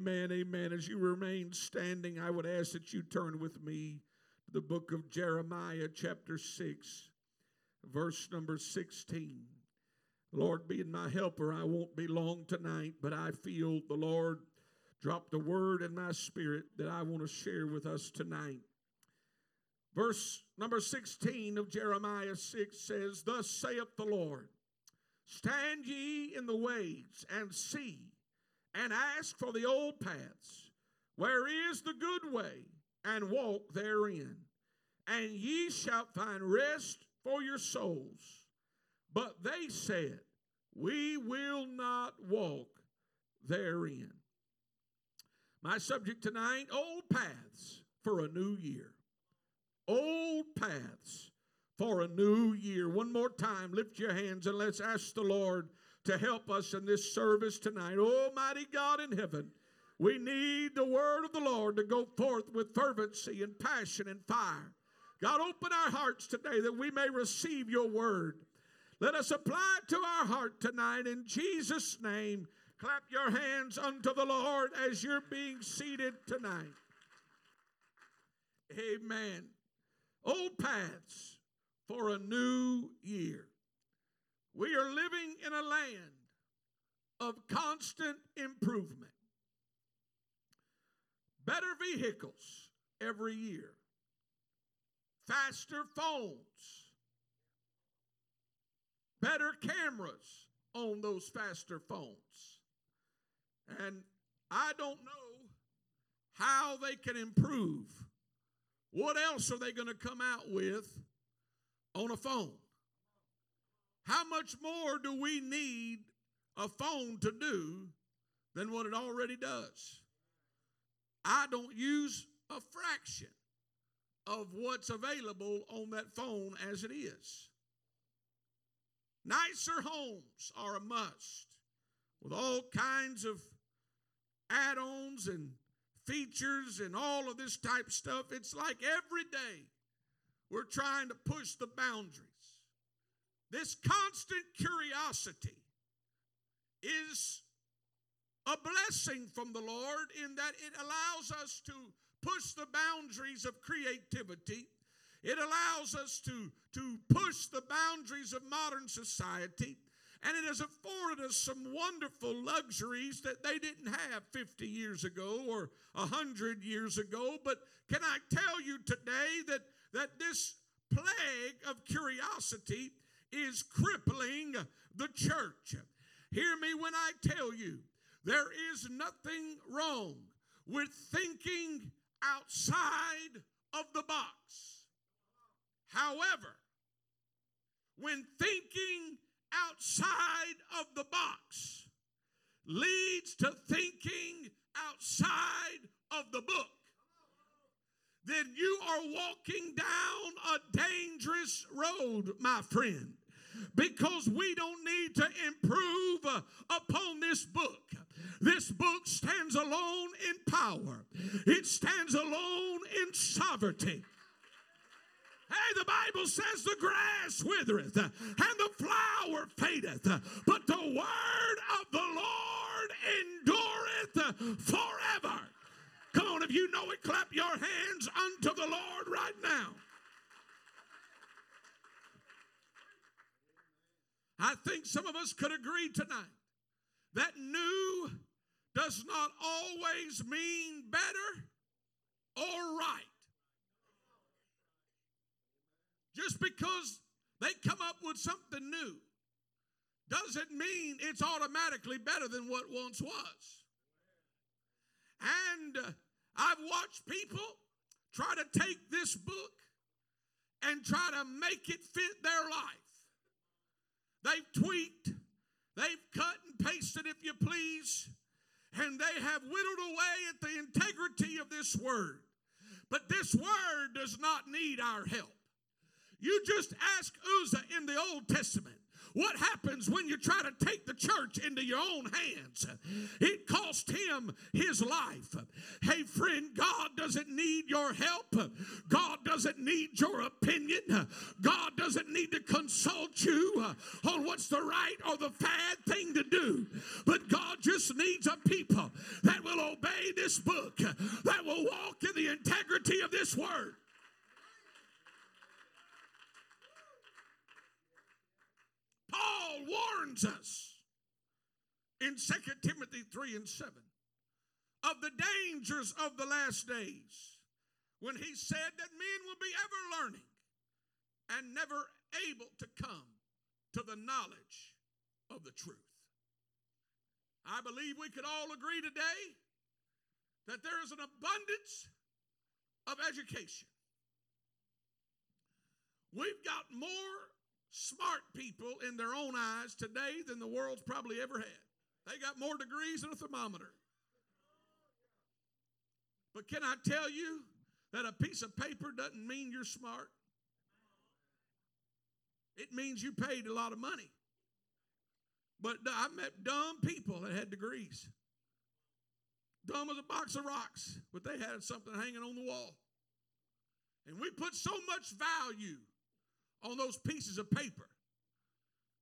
Amen. Amen. As you remain standing, I would ask that you turn with me to the book of Jeremiah, chapter 6, verse number 16. Lord, being my helper, I won't be long tonight, but I feel the Lord dropped a word in my spirit that I want to share with us tonight. Verse number 16 of Jeremiah 6 says, Thus saith the Lord, Stand ye in the ways and see and ask for the old paths, where is the good way, and walk therein. And ye shall find rest for your souls. But they said, We will not walk therein. My subject tonight old paths for a new year. Old paths for a new year. One more time, lift your hands and let's ask the Lord to help us in this service tonight. Almighty God in heaven, we need the word of the Lord to go forth with fervency and passion and fire. God, open our hearts today that we may receive your word. Let us apply it to our heart tonight in Jesus' name. Clap your hands unto the Lord as you're being seated tonight. Amen. Old paths for a new year. We are living in a land of constant improvement. Better vehicles every year, faster phones, better cameras on those faster phones. And I don't know how they can improve. What else are they going to come out with on a phone? How much more do we need a phone to do than what it already does? I don't use a fraction of what's available on that phone as it is. Nicer homes are a must with all kinds of add ons and features and all of this type stuff. It's like every day we're trying to push the boundaries. This constant curiosity is a blessing from the Lord in that it allows us to push the boundaries of creativity. It allows us to, to push the boundaries of modern society. And it has afforded us some wonderful luxuries that they didn't have 50 years ago or 100 years ago. But can I tell you today that, that this plague of curiosity is crippling the church. Hear me when I tell you there is nothing wrong with thinking outside of the box. However, when thinking outside of the box leads to thinking outside of the book, then you are walking down a dangerous road, my friend because we don't need to improve uh, upon this book. This book stands alone in power, it stands alone in sovereignty. Hey, the Bible says the grass withereth uh, and the flower fadeth, uh, but the word of the Lord endureth uh, forever. Come on, if you know it, clap your hands unto the Lord right now. I think some of us could agree tonight that new does not always mean better or right. Just because they come up with something new doesn't mean it's automatically better than what once was. And uh, I've watched people try to take this book and try to make it fit their life. They've tweaked, they've cut and pasted, if you please, and they have whittled away at the integrity of this word. But this word does not need our help. You just ask Uzzah in the Old Testament what happens when you try to take the church into your own hands? It cost him his life. Hey, friend, God doesn't need your help. God doesn't need your opinion. God doesn't need to consult you on what's the right or the bad thing to do. But God just needs a people that will obey this book that will walk in the integrity of this word. Paul warns us in 2 Timothy 3 and 7 of the dangers of the last days when he said that men will be ever learning and never able to come to the knowledge of the truth. I believe we could all agree today that there is an abundance of education. We've got more smart people in their own eyes today than the world's probably ever had. They got more degrees than a thermometer. But can I tell you that a piece of paper doesn't mean you're smart? It means you paid a lot of money. But I met dumb people that had degrees. Dumb as a box of rocks, but they had something hanging on the wall. And we put so much value on those pieces of paper.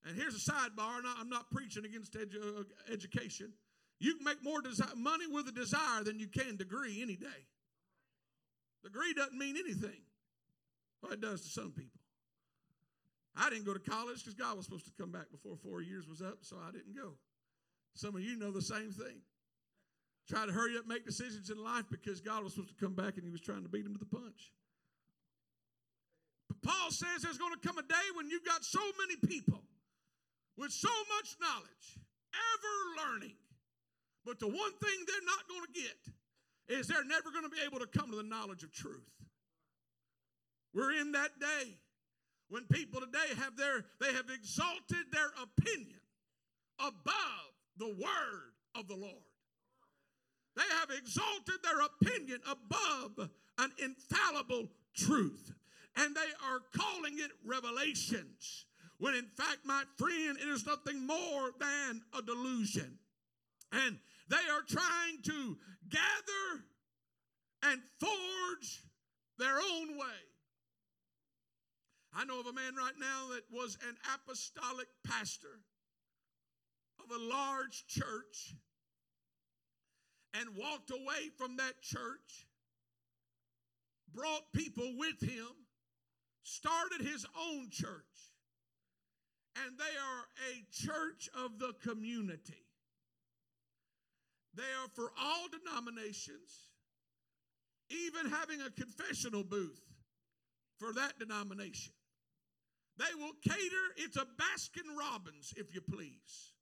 And here's a sidebar, I'm not preaching against edu- uh, education. You can make more desi- money with a desire than you can degree any day. Degree doesn't mean anything. Well, it does to some people. I didn't go to college because God was supposed to come back before four years was up, so I didn't go. Some of you know the same thing. Try to hurry up, make decisions in life because God was supposed to come back and He was trying to beat him to the punch. Paul says there's going to come a day when you've got so many people with so much knowledge, ever learning, but the one thing they're not going to get is they're never going to be able to come to the knowledge of truth. We're in that day when people today have their they have exalted their opinion above the word of the Lord. They have exalted their opinion above an infallible truth. And they are calling it revelations. When in fact, my friend, it is nothing more than a delusion. And they are trying to gather and forge their own way. I know of a man right now that was an apostolic pastor of a large church and walked away from that church, brought people with him, started his own church, and they are a church of the community. They are for all denominations, even having a confessional booth for that denomination. They will cater, it's a Baskin Robbins, if you please,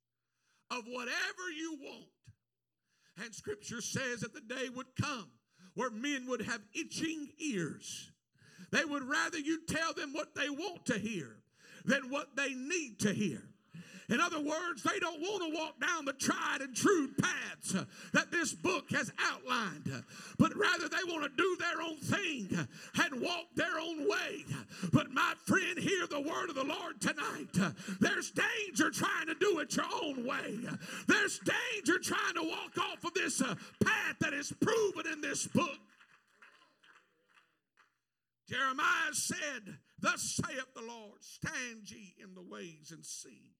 of whatever you want. And scripture says that the day would come where men would have itching ears. They would rather you tell them what they want to hear than what they need to hear. In other words, they don't want to walk down the tried and true paths uh, that this book has outlined, uh, but rather they want to do their own thing uh, and walk their own way. But my friend, hear the word of the Lord tonight. There's danger trying to do it your own way. There's danger trying to walk off of this uh, path that is proven in this book. Jeremiah said, Thus saith the Lord, stand ye in the ways and see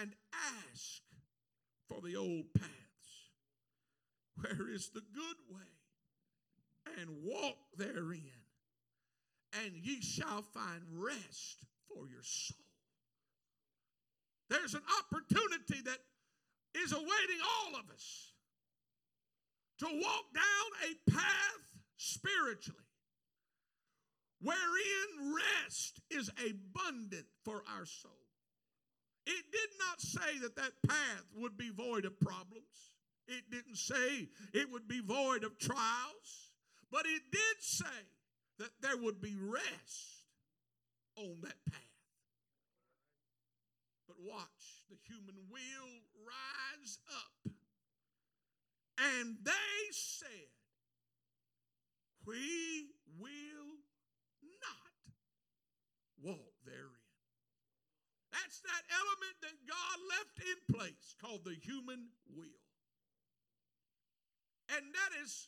and ask for the old paths. Where is the good way? And walk therein, and ye shall find rest for your soul. There's an opportunity that is awaiting all of us to walk down a path spiritually wherein rest is abundant for our soul. It did not say that that path would be void of problems. It didn't say it would be void of trials. But it did say that there would be rest on that path. But watch, the human will rise up. And they said, We will walk therein. That's that element that God left in place called the human will. And that is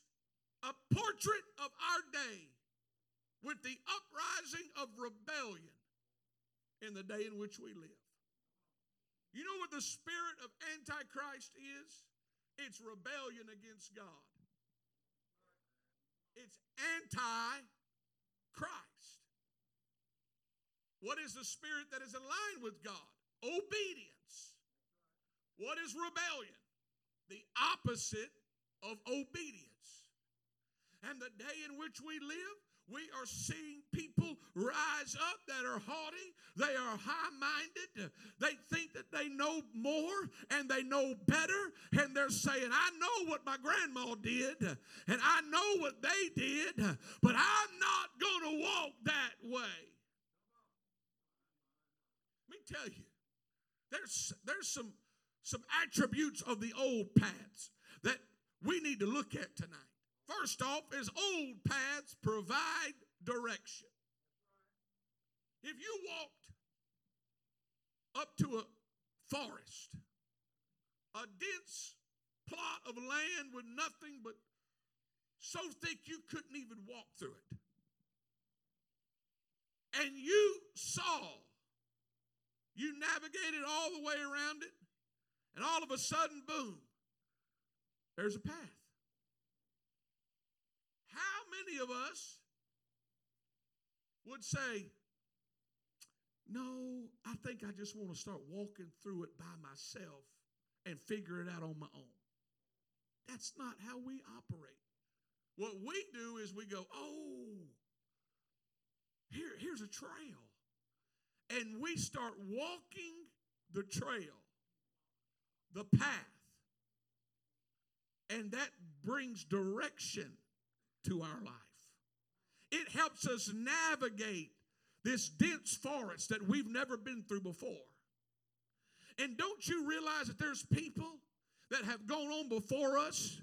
a portrait of our day with the uprising of rebellion in the day in which we live. You know what the spirit of Antichrist is? it's rebellion against God. It's anti Christ. What is the spirit that is in line with God? Obedience. What is rebellion? The opposite of obedience. And the day in which we live, we are seeing people rise up that are haughty. They are high minded. They think that they know more and they know better. And they're saying, I know what my grandma did and I know what they did, but I'm not going to walk that way. Tell you, there's, there's some, some attributes of the old paths that we need to look at tonight. First off, is old paths provide direction. If you walked up to a forest, a dense plot of land with nothing but so thick you couldn't even walk through it, and you saw, you navigated all the way around it, and all of a sudden, boom, there's a path How many of us would say, No, I think I just want to start walking through it by myself and figure it out on my own. That's not how we operate. What we do is we go, Oh, here, here's a trail. And we start walking the trail, the path. And that brings direction to our life. It helps us navigate this dense forest that we've never been through before. And don't you realize that there's people that have gone on before us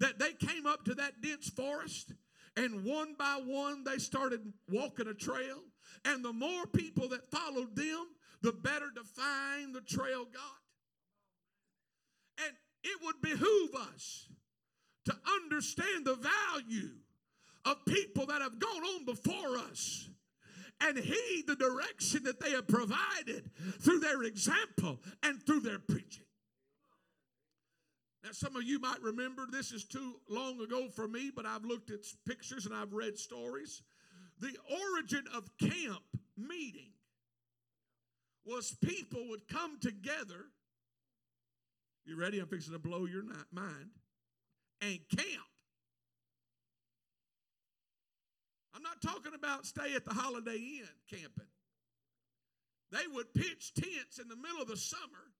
that they came up to that dense forest and one by one they started walking a trail and the more people that followed them the better defined the trail got and it would behoove us to understand the value of people that have gone on before us and heed the direction that they have provided through their example and through their preaching. Now, some of you might remember this is too long ago for me, but I've looked at pictures and I've read stories. The origin of camp meeting was people would come together. You ready? I'm fixing to blow your mind. And camp. I'm not talking about stay at the Holiday Inn camping. They would pitch tents in the middle of the summer,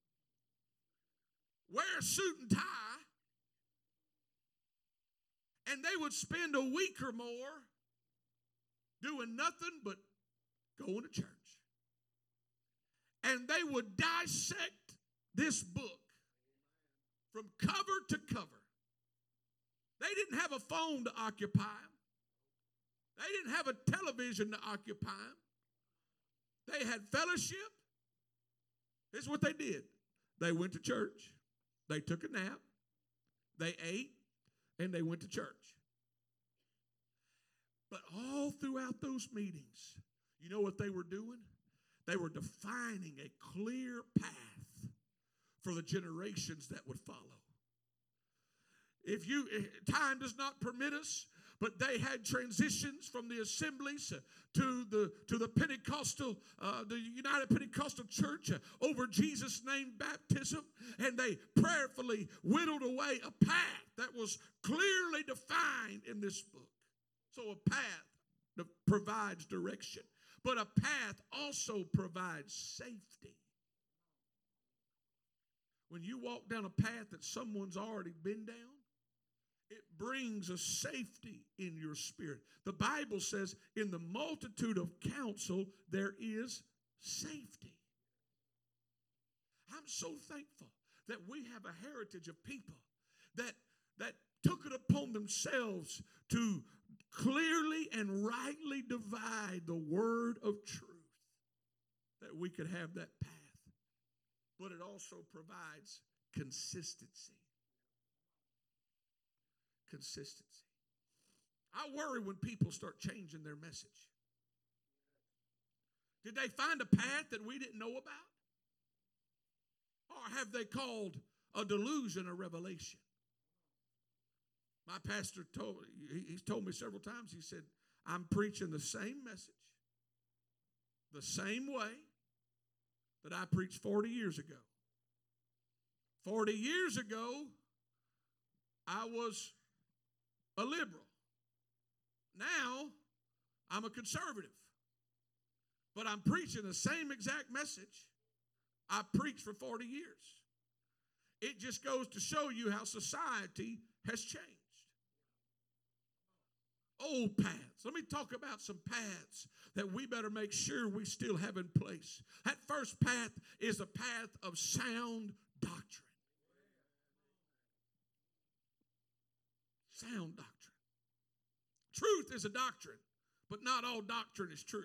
wear a suit and tie, and they would spend a week or more doing nothing but going to church. And they would dissect this book from cover to cover. They didn't have a phone to occupy them. They didn't have a television to occupy them. They had fellowship. This is what they did. They went to church. They took a nap. They ate and they went to church. But all throughout those meetings, you know what they were doing? They were defining a clear path for the generations that would follow. If you time does not permit us, but they had transitions from the assemblies to the to the Pentecostal, uh, the United Pentecostal Church uh, over Jesus' name baptism, and they prayerfully whittled away a path that was clearly defined in this book. So a path provides direction, but a path also provides safety. When you walk down a path that someone's already been down, it brings a safety in your spirit. The Bible says, in the multitude of counsel, there is safety. I'm so thankful that we have a heritage of people that, that took it upon themselves to clearly and rightly divide the word of truth, that we could have that path. But it also provides consistency consistency. I worry when people start changing their message. Did they find a path that we didn't know about? Or have they called a delusion a revelation? My pastor told he's told me several times. He said, "I'm preaching the same message, the same way that I preached 40 years ago. 40 years ago, I was a liberal. Now, I'm a conservative. But I'm preaching the same exact message I preached for 40 years. It just goes to show you how society has changed. Old paths. Let me talk about some paths that we better make sure we still have in place. That first path is a path of sound doctrine. Sound doctrine. Truth is a doctrine, but not all doctrine is truth.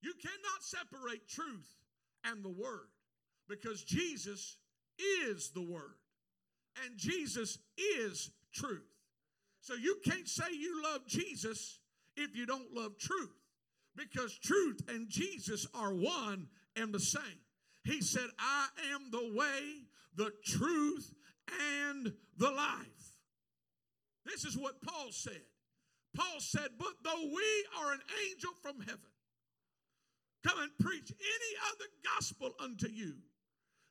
You cannot separate truth and the Word because Jesus is the Word and Jesus is truth. So you can't say you love Jesus if you don't love truth because truth and Jesus are one and the same. He said, I am the way, the truth, and the life. This is what Paul said. Paul said, But though we are an angel from heaven, come and preach any other gospel unto you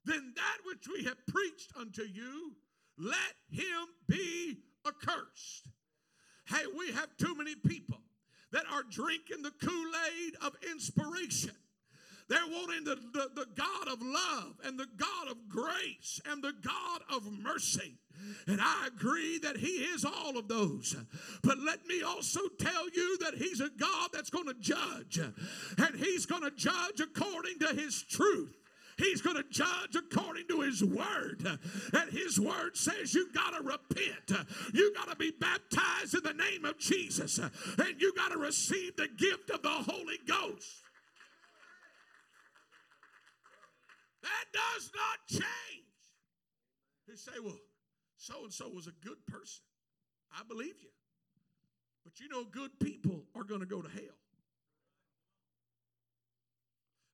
than that which we have preached unto you, let him be accursed. Hey, we have too many people that are drinking the Kool Aid of inspiration. They're wanting the, the, the, God of love and the God of grace and the God of mercy. And I agree that He is all of those. But let me also tell you that He's a God that's going to judge. And He's going to judge according to His truth. He's going to judge according to His Word. And His Word says you got to repent. You got to be baptized in the name of Jesus. And you got to receive the gift of the Holy Ghost. That does not change. You say, well, so and so was a good person. I believe you. But you know, good people are going to go to hell.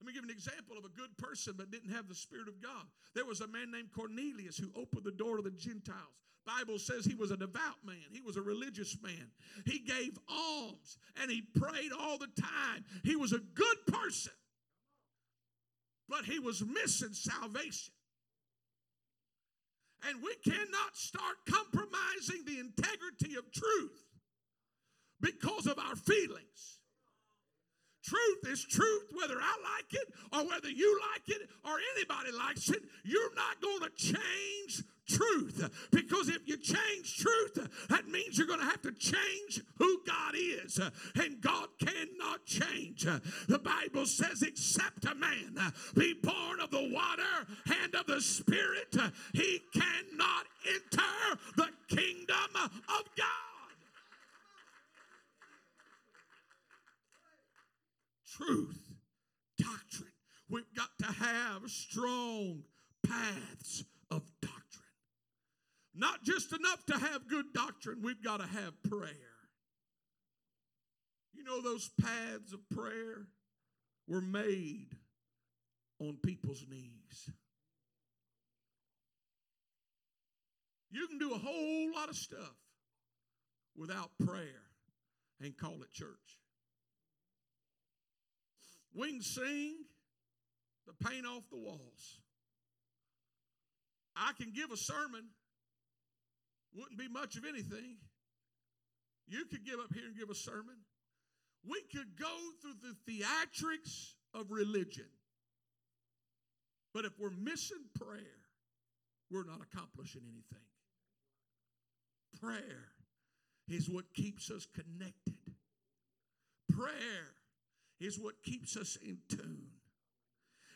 Let me give an example of a good person but didn't have the Spirit of God. There was a man named Cornelius who opened the door to the Gentiles. Bible says he was a devout man. He was a religious man. He gave alms and he prayed all the time. He was a good person. But he was missing salvation. And we cannot start compromising the integrity of truth because of our feelings. Truth is truth, whether I like it or whether you like it or anybody likes it. You're not going to change truth because if you change truth, that means you're going to have to change who God is. And God cannot change. The Bible says, except a man be born of the water and of the Spirit, he cannot enter the kingdom of God. Truth, doctrine. We've got to have strong paths of doctrine. Not just enough to have good doctrine, we've got to have prayer. You know, those paths of prayer were made on people's knees. You can do a whole lot of stuff without prayer and call it church. We can sing the paint off the walls. I can give a sermon, wouldn't be much of anything. You could give up here and give a sermon. We could go through the theatrics of religion. But if we're missing prayer, we're not accomplishing anything. Prayer is what keeps us connected. Prayer is what keeps us in tune.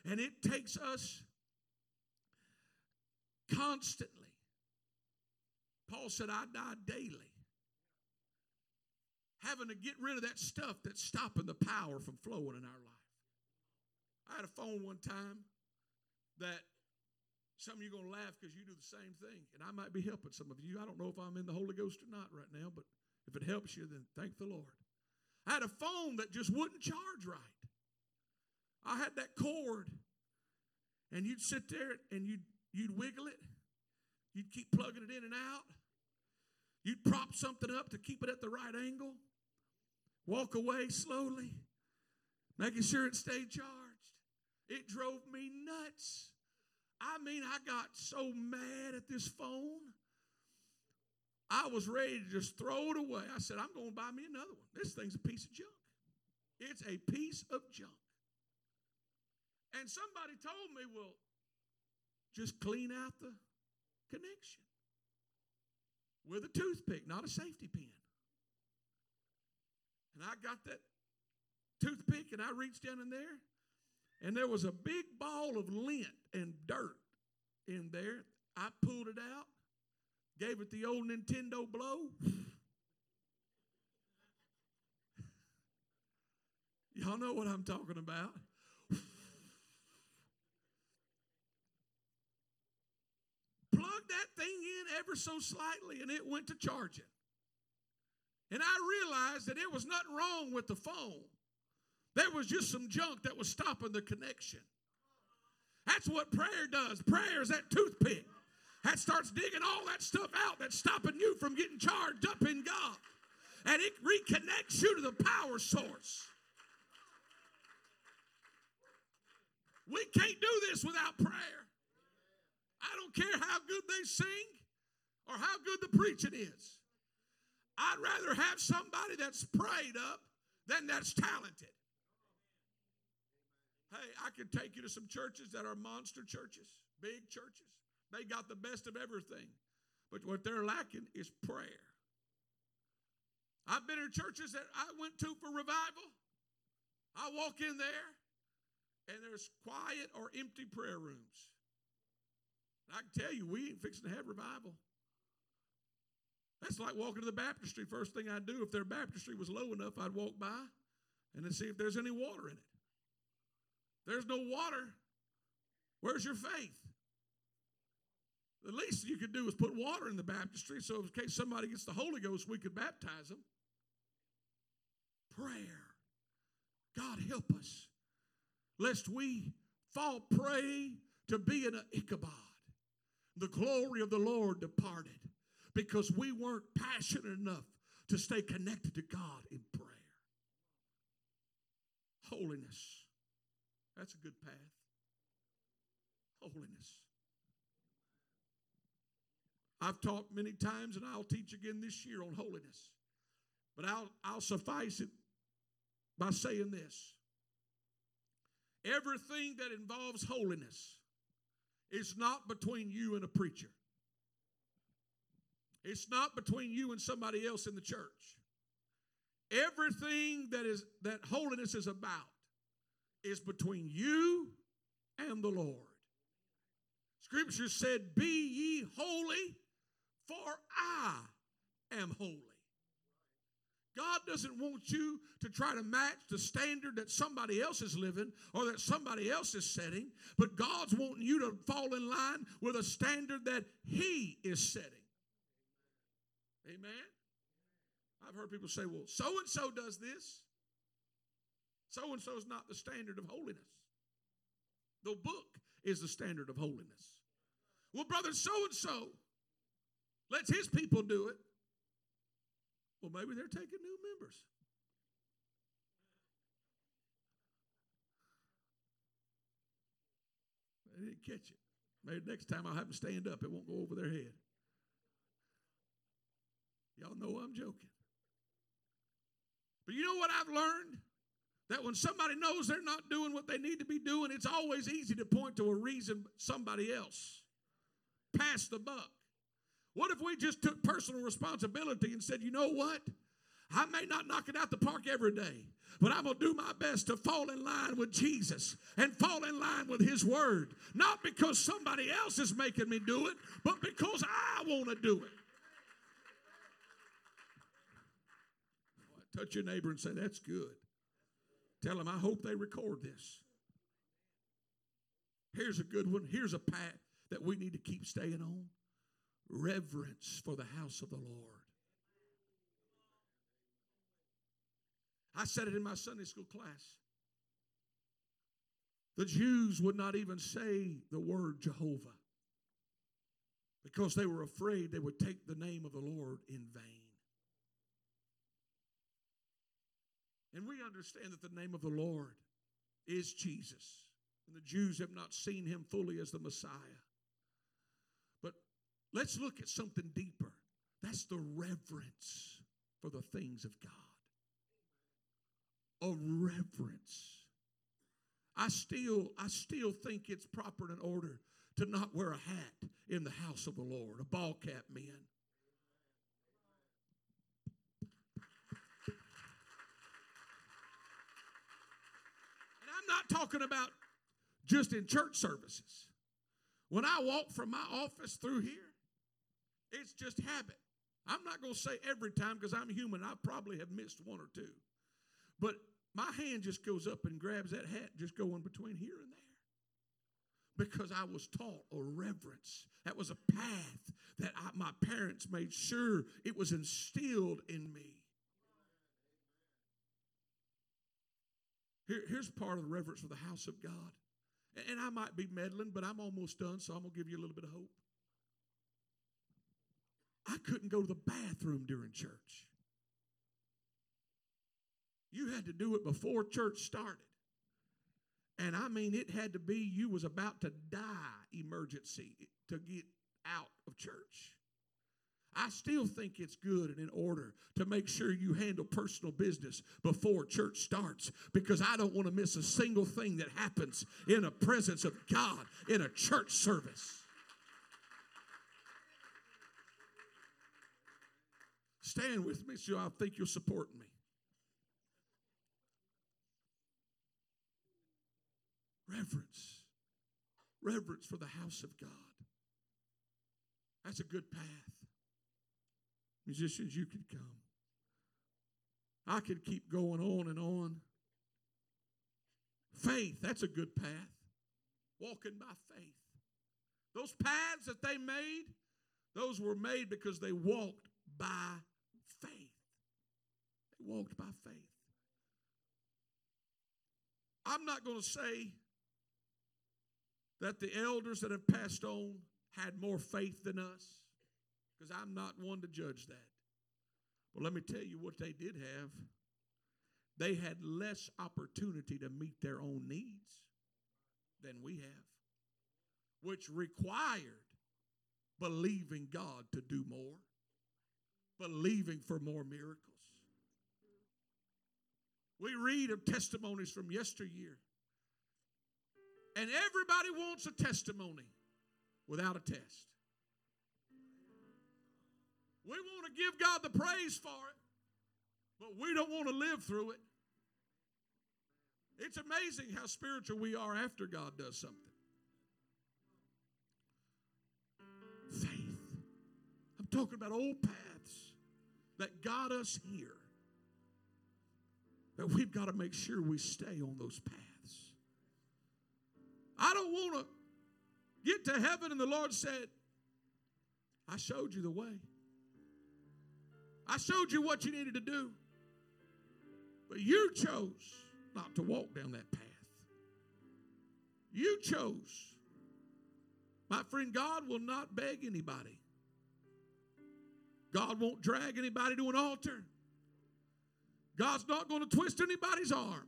And it takes us constantly. Paul said, I die daily. Having to get rid of that stuff that's stopping the power from flowing in our life. I had a phone one time that some of you are going to laugh because you do the same thing. And I might be helping some of you. I don't know if I'm in the Holy Ghost or not right now, but if it helps you, then thank the Lord. I had a phone that just wouldn't charge right. I had that cord, and you'd sit there and you'd, you'd wiggle it. You'd keep plugging it in and out. You'd prop something up to keep it at the right angle, walk away slowly, making sure it stayed charged. It drove me nuts. I mean, I got so mad at this phone. I was ready to just throw it away. I said, I'm going to buy me another one. This thing's a piece of junk. It's a piece of junk. And somebody told me, well, just clean out the connection with a toothpick, not a safety pin. And I got that toothpick and I reached down in there, and there was a big ball of lint and dirt in there. I pulled it out, gave it the old Nintendo blow. Y'all know what I'm talking about. Plugged that thing in ever so slightly and it went to charging. And I realized that it was nothing wrong with the phone. There was just some junk that was stopping the connection. That's what prayer does. Prayer is that toothpick that starts digging all that stuff out that's stopping you from getting charged up in God. And it reconnects you to the power source. We can't do this without prayer. I don't care how good they sing or how good the preaching is. I'd rather have somebody that's prayed up than that's talented. Hey, I could take you to some churches that are monster churches, big churches. They got the best of everything. But what they're lacking is prayer. I've been in churches that I went to for revival. I walk in there, and there's quiet or empty prayer rooms. I can tell you, we ain't fixing to have revival. That's like walking to the baptistry. First thing I'd do, if their baptistry was low enough, I'd walk by and then see if there's any water in it. There's no water. Where's your faith? The least you could do is put water in the baptistry so in case somebody gets the Holy Ghost, we could baptize them. Prayer. God help us, lest we fall prey to being an Ichabod. The glory of the Lord departed because we weren't passionate enough to stay connected to God in prayer. Holiness. That's a good path. Holiness. I've taught many times and I'll teach again this year on holiness. But I'll, I'll suffice it by saying this everything that involves holiness is not between you and a preacher. It's not between you and somebody else in the church. Everything that is that holiness is about is between you and the Lord. Scripture said, Be ye holy, for I am holy. God doesn't want you to try to match the standard that somebody else is living or that somebody else is setting, but God's wanting you to fall in line with a standard that He is setting. Amen? I've heard people say, well, so and so does this. So and so is not the standard of holiness. The book is the standard of holiness. Well, brother, so and so lets his people do it. Well, maybe they're taking new members. They didn't catch it. Maybe next time I'll have them stand up. It won't go over their head. Y'all know I'm joking. But you know what I've learned? That when somebody knows they're not doing what they need to be doing, it's always easy to point to a reason somebody else. Pass the buck. What if we just took personal responsibility and said, you know what? I may not knock it out the park every day, but I'm going to do my best to fall in line with Jesus and fall in line with His Word. Not because somebody else is making me do it, but because I want to do it. Touch your neighbor and say, That's good. Tell them, I hope they record this. Here's a good one. Here's a path that we need to keep staying on reverence for the house of the Lord. I said it in my Sunday school class. The Jews would not even say the word Jehovah. because they were afraid they would take the name of the Lord in vain. And we understand that the name of the Lord is Jesus. And the Jews have not seen him fully as the Messiah. Let's look at something deeper. That's the reverence for the things of God. A reverence. I still, I still think it's proper and in order to not wear a hat in the house of the Lord, a ball cap, men. And I'm not talking about just in church services. When I walk from my office through here, it's just habit. I'm not going to say every time because I'm human. I probably have missed one or two. But my hand just goes up and grabs that hat, just going between here and there. Because I was taught a reverence. That was a path that I, my parents made sure it was instilled in me. Here, here's part of the reverence for the house of God. And I might be meddling, but I'm almost done, so I'm going to give you a little bit of hope. I couldn't go to the bathroom during church. You had to do it before church started. And I mean, it had to be you was about to die emergency to get out of church. I still think it's good and in order to make sure you handle personal business before church starts because I don't want to miss a single thing that happens in the presence of God in a church service. Stand with me so I think you'll support me. Reverence. Reverence for the house of God. That's a good path. Musicians, you could come. I could keep going on and on. Faith, that's a good path. Walking by faith. Those paths that they made, those were made because they walked by. They walked by faith. I'm not going to say that the elders that have passed on had more faith than us because I'm not one to judge that. But let me tell you what they did have. They had less opportunity to meet their own needs than we have, which required believing God to do more, believing for more miracles. We read of testimonies from yesteryear, and everybody wants a testimony without a test. We want to give God the praise for it, but we don't want to live through it. It's amazing how spiritual we are after God does something. Faith. I'm talking about old paths that got us here. That we've got to make sure we stay on those paths. I don't want to get to heaven and the Lord said, I showed you the way. I showed you what you needed to do. But you chose not to walk down that path. You chose. My friend, God will not beg anybody. God won't drag anybody to an altar. God's not going to twist anybody's arm.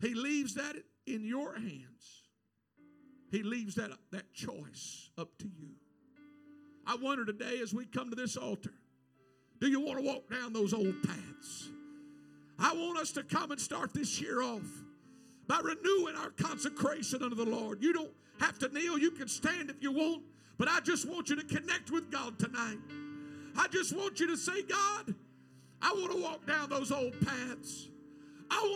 He leaves that in your hands. He leaves that, that choice up to you. I wonder today as we come to this altar, do you want to walk down those old paths? I want us to come and start this year off by renewing our consecration unto the Lord. You don't have to kneel, you can stand if you want, but I just want you to connect with God tonight. I just want you to say, God, I want to walk down those old paths. I want